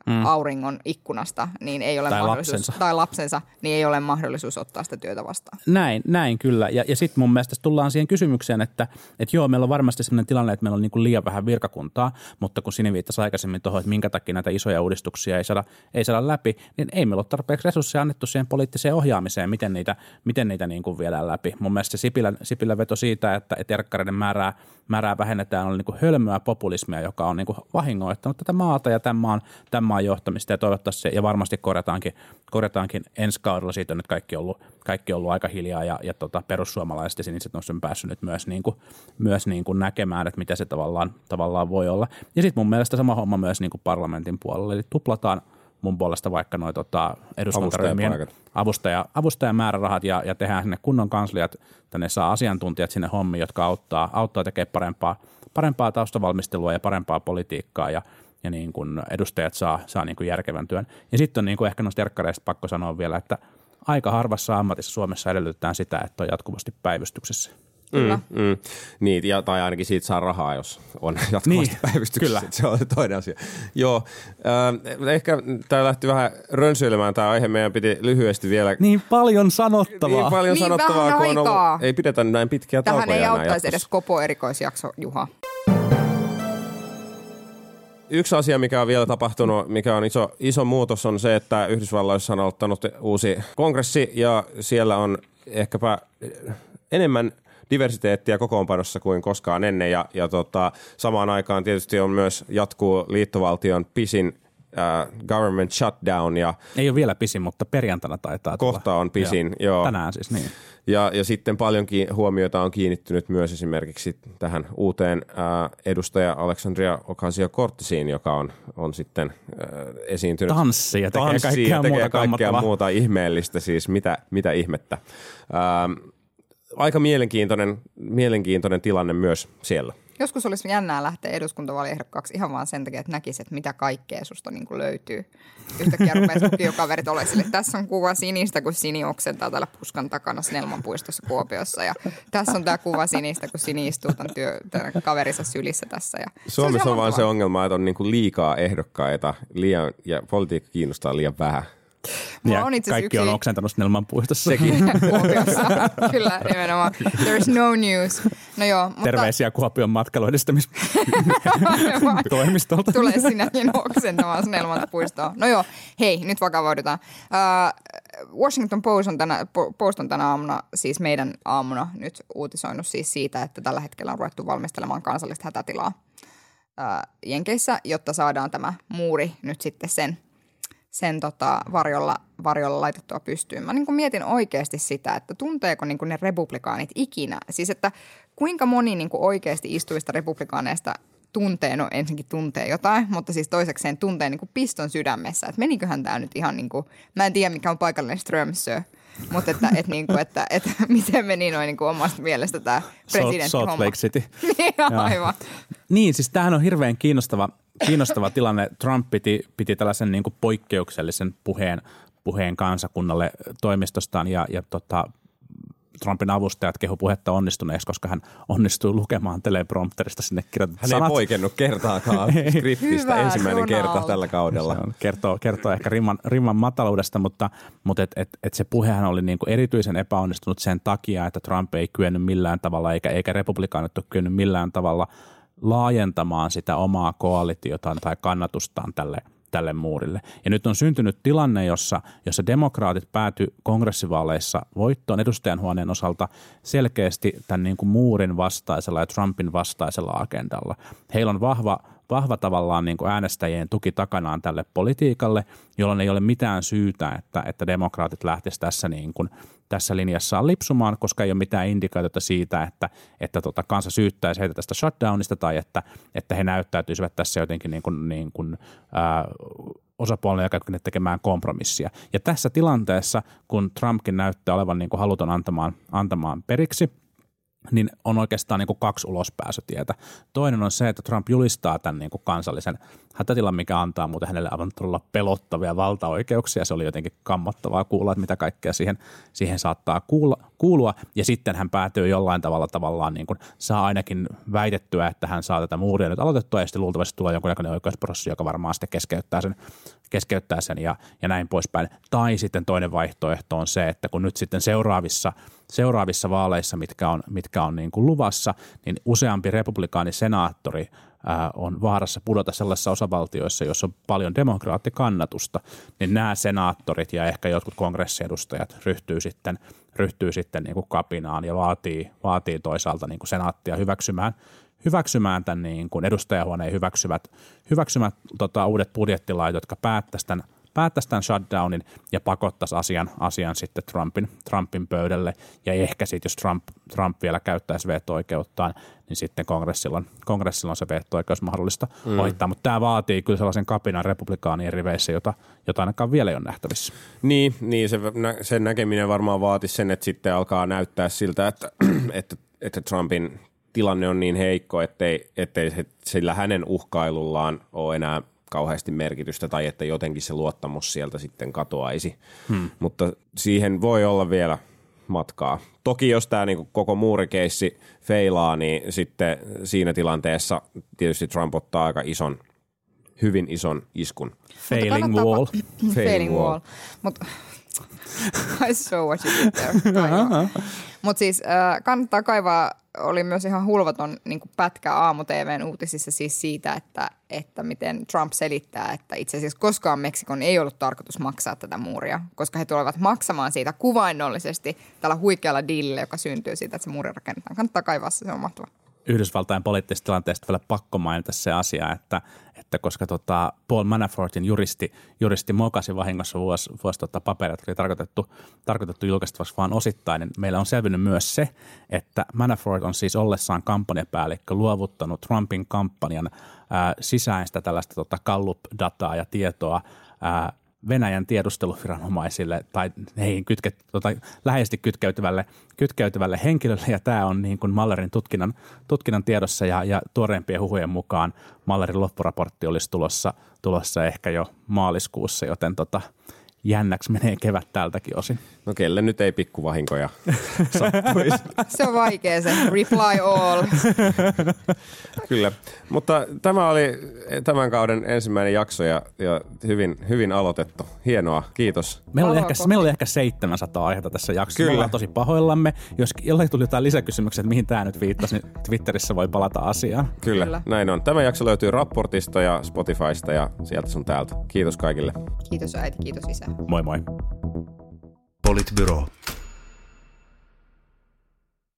mm. auringon ikkunasta, niin ei ole tai mahdollisuus, lapsensa. tai lapsensa, niin ei ole mahdollisuus ottaa sitä työtä vastaan. Näin, näin kyllä. Ja, ja sitten mun mielestä tullaan siihen kysymykseen, että, että joo, meillä on varmasti sellainen tilanne, että meillä on niin kuin liian vähän virkakuntaa, mutta kun Sini viittasi aikaisemmin tuohon, että minkä takia näitä isoja uudistuksia ei saada, ei saada läpi, niin ei meillä ole tarpeeksi resursseja annettu siihen poliittiseen ohjaamiseen, miten niitä, miten niitä niin kuin viedään läpi. Mun mielestä se Sipilän, Sipilän veto siitä, että, että erkkareiden määrää, määrää vähennetään, on niin kuin hölmöä populismia, joka on niin kuin vahingoittanut tätä maata ja tämän maan, tämän maan johtamista ja toivottavasti ja varmasti korjataankin, korjataankin ensi kaudella. Siitä on nyt kaikki ollut, kaikki ollut aika hiljaa ja, ja tota, perussuomalaiset ja siniset on päässyt nyt myös, niin kuin, myös niin kuin näkemään, että mitä se tavallaan, tavallaan voi olla. Ja sitten mun mielestä sama homma myös niin kuin parlamentin puolella, eli tuplataan mun puolesta vaikka noin tota, eduskuntaryhmien avustaja, avustajamäärärahat ja, ja tehdään sinne kunnon kansliat, tänne saa asiantuntijat sinne hommiin, jotka auttaa, auttaa tekemään parempaa, parempaa taustavalmistelua ja parempaa politiikkaa ja, ja niin kuin edustajat saa, saa niin kuin järkevän työn. Ja sitten on niin kuin ehkä noista erkkareista pakko sanoa vielä, että aika harvassa ammatissa Suomessa edellytetään sitä, että on jatkuvasti päivystyksessä. Kyllä. Mm, mm. Niin, ja, tai ainakin siitä saa rahaa, jos on jatkuvasti Niin, päivystyksessä. kyllä. Se on toinen asia. Joo, äh, ehkä tämä lähti vähän rönsyilemään tämä aihe. Meidän piti lyhyesti vielä Niin paljon sanottavaa. niin paljon Niin sanottavaa, vähän kun on ollut, ei pidetä näin pitkiä Tähän taukoja ei enää auttaisi jatkossa. edes kopo erikoisjakso, Juha. Yksi asia, mikä on vielä tapahtunut, mikä on iso, iso muutos, on se, että Yhdysvalloissa on aloittanut uusi kongressi ja siellä on ehkäpä enemmän diversiteettiä kokoonpanossa kuin koskaan ennen ja, ja tota, samaan aikaan tietysti on myös jatkuu liittovaltion pisin äh, government shutdown ja Ei ole vielä pisin, mutta perjantaina taitaa tulla. Kohta on pisin, joo. Tänään siis, niin. Ja, ja sitten paljonkin huomiota on kiinnittynyt myös esimerkiksi tähän uuteen ää, edustaja Alexandria Ocasio-Cortesiin, joka on, on sitten ää, esiintynyt. Tanssi ja tekee kaikkea ja tekee muuta kaikkea muuta ihmeellistä, siis mitä, mitä ihmettä. Ää, aika mielenkiintoinen, mielenkiintoinen tilanne myös siellä. Joskus olisi jännää lähteä eduskuntavaaliehdokkaaksi ihan vaan sen takia, että näkisi, että mitä kaikkea susta niin kuin löytyy. Yhtäkkiä rupeaa lukiokaverit olemaan sille, että tässä on kuva sinistä, kun Sini oksentaa täällä puskan takana Snellman puistossa Kuopiossa. Ja tässä on tämä kuva sinistä, kun Sini istuu tämän, työ, tämän kaverinsa sylissä tässä. Ja Suomessa on vaan se ongelma, että on niinku liikaa ehdokkaita liian, ja politiikka kiinnostaa liian vähän. Mulla Ja on itse kaikki yksi- on oksentanut Snellman puistossa. Sekin. Kyllä, nimenomaan. There's no news. No joo, mutta Terveisiä Kuopion matkailuedistämistoimistolta. tulee sinäkin oksentamaan Snellman puistoon. No joo, hei, nyt vakavoidutaan. Uh, Washington Post on, tänä, Po- Post on tänä aamuna, siis meidän aamuna nyt uutisoinut siis siitä, että tällä hetkellä on ruvettu valmistelemaan kansallista hätätilaa uh, Jenkeissä, jotta saadaan tämä muuri nyt sitten sen, sen tota varjolla, varjolla laitettua pystyyn. Mä niin kuin mietin oikeasti sitä, että tunteeko niin kuin ne republikaanit ikinä, siis että kuinka moni niin kuin oikeasti istuvista republikaaneista tuntee, no ensinnäkin tuntee jotain, mutta siis toisekseen tuntee niin kuin piston sydämessä, että meniköhän tämä nyt ihan niin kuin, mä en tiedä mikä on paikallinen Strömsö, mutta että, että, niin kuin, että, että miten meni noin niin kuin omasta mielestä tämä Salt, presidentti Salt Lake City. niin, aivan. Niin, siis tämähän on hirveän kiinnostava, kiinnostava tilanne. Trump piti, piti tällaisen niin kuin poikkeuksellisen puheen, puheen kansakunnalle toimistostaan ja, ja tota, Trumpin avustajat kehu puhetta onnistuneeksi, koska hän onnistui lukemaan teleprompterista sinne kirjoitetut Hän sanat. ei poikennut kertaakaan skriptistä Hyvä, ensimmäinen kerta Ronald. tällä kaudella. Se on, kertoo, kertoo ehkä rimman, rimman mataluudesta, mutta, mutta et, et, et se puhehan oli niin kuin erityisen epäonnistunut sen takia, että Trump ei kyennyt millään tavalla, eikä, eikä republikaanit ole kyennyt millään tavalla laajentamaan sitä omaa koalitiotaan tai kannatustaan tälle, tälle muurille. Ja nyt on syntynyt tilanne, jossa, jossa demokraatit pääty kongressivaaleissa voittoon edustajanhuoneen osalta selkeästi tämän niin kuin muurin vastaisella ja Trumpin vastaisella agendalla. Heillä on vahva vahva tavallaan niin kuin äänestäjien tuki takanaan tälle politiikalle, jolloin ei ole mitään syytä, että, että demokraatit lähtisivät tässä, niin kuin, tässä linjassaan lipsumaan, koska ei ole mitään indikaatiota siitä, että, että tota, kansa syyttäisi heitä tästä shutdownista tai että, että he näyttäytyisivät tässä jotenkin niin kuin, niin kuin, ää, osapuolella, tekemään kompromissia. Ja tässä tilanteessa, kun Trumpkin näyttää olevan niin kuin haluton antamaan, antamaan periksi – niin on oikeastaan niin kuin kaksi ulospääsytietä. Toinen on se, että Trump julistaa tämän niin kuin kansallisen hätätilan, mikä antaa muuten hänelle aivan todella pelottavia valtaoikeuksia. Se oli jotenkin kammottavaa kuulla, että mitä kaikkea siihen, siihen saattaa kuulla, kuulua. Ja sitten hän päätyy jollain tavalla tavallaan, niin kuin, saa ainakin väitettyä, että hän saa tätä muuria nyt aloitettua ja sitten luultavasti tulee jonkunnäköinen oikeusprosessi, joka varmaan sitten keskeyttää sen, keskeyttää sen ja, ja näin poispäin. Tai sitten toinen vaihtoehto on se, että kun nyt sitten seuraavissa, seuraavissa vaaleissa, mitkä on, mitkä on niin kuin luvassa, niin useampi republikaanisenaattori – on vaarassa pudota sellaisissa osavaltioissa, joissa on paljon demokraattikannatusta, niin nämä senaattorit ja ehkä jotkut kongressiedustajat ryhtyy sitten, ryhtyy sitten niin kuin kapinaan ja vaatii, vaatii toisaalta niin kuin senaattia hyväksymään, hyväksymään tämän niin kuin edustajahuoneen hyväksyvät, hyväksymät tota, uudet budjettilait, jotka päättäisivät tämän päättäisi tämän shutdownin ja pakottaisi asian, asian sitten Trumpin, Trumpin pöydälle. Ja ehkä sitten, jos Trump, Trump vielä käyttäisi veto-oikeuttaan, niin sitten kongressilla on, kongressilla on se veto-oikeus mahdollista mm. ohittaa. Mutta tämä vaatii kyllä sellaisen kapinan republikaanien riveissä, jota, jota ainakaan vielä ei ole nähtävissä. Niin, niin se, sen näkeminen varmaan vaatisi sen, että sitten alkaa näyttää siltä, että, että, että Trumpin tilanne on niin heikko, ettei, ettei sillä hänen uhkailullaan ole enää kauheasti merkitystä tai että jotenkin se luottamus sieltä sitten katoaisi. Hmm. Mutta siihen voi olla vielä matkaa. Toki jos tämä niinku koko muurikeissi feilaa, niin sitten siinä tilanteessa tietysti Trump ottaa aika ison, hyvin ison iskun. Failing wall. Failing wall. Mutta I saw what you did there. Mutta siis äh, kannattaa kaivaa, oli myös ihan hulvaton niin pätkä aamu TVn uutisissa siis siitä, että, että miten Trump selittää, että itse asiassa koskaan Meksikon ei ollut tarkoitus maksaa tätä muuria, koska he tulevat maksamaan siitä kuvainnollisesti tällä huikealla diilillä, joka syntyy siitä, että se muuri rakennetaan. Kannattaa kaivaa se, se on mahtavaa. Yhdysvaltain poliittisesta tilanteesta vielä pakko mainita se asia, että, että koska tota Paul Manafortin juristi, juristi mokasi vahingossa vuosi, vuosi tota paperit, oli tarkoitettu, tarkoitettu julkaistavaksi vain osittain, niin meillä on selvinnyt myös se, että Manafort on siis ollessaan kampanjapäällikkö luovuttanut Trumpin kampanjan ää, sisäistä tällaista tota Gallup-dataa ja tietoa ää, Venäjän tiedusteluviranomaisille tai heihin kytke, tota, läheisesti kytkeytyvälle, kytkeytyvälle henkilölle, ja tämä on niin kuin Mallerin tutkinnan, tutkinnan tiedossa, ja, ja tuoreempien huhujen mukaan Mallerin loppuraportti olisi tulossa, tulossa ehkä jo maaliskuussa, joten tota, jännäksi menee kevät tältäkin osin. No kelle nyt ei pikkuvahinkoja sattuisi. se on vaikea se reply all. Kyllä, mutta tämä oli tämän kauden ensimmäinen jakso ja, ja hyvin, hyvin aloitettu. Hienoa, kiitos. Meillä oli, ehkä, meillä oli ehkä 700 aihetta tässä jaksossa. Kyllä. Me ollaan tosi pahoillamme. Jos jollain tuli jotain lisäkysymyksiä, että mihin tämä nyt viittasi, niin Twitterissä voi palata asiaan. Kyllä, Kyllä, näin on. Tämä jakso löytyy Rapportista ja Spotifysta ja sieltä sun täältä. Kiitos kaikille. Kiitos äiti, kiitos isä. Moi moi politbüro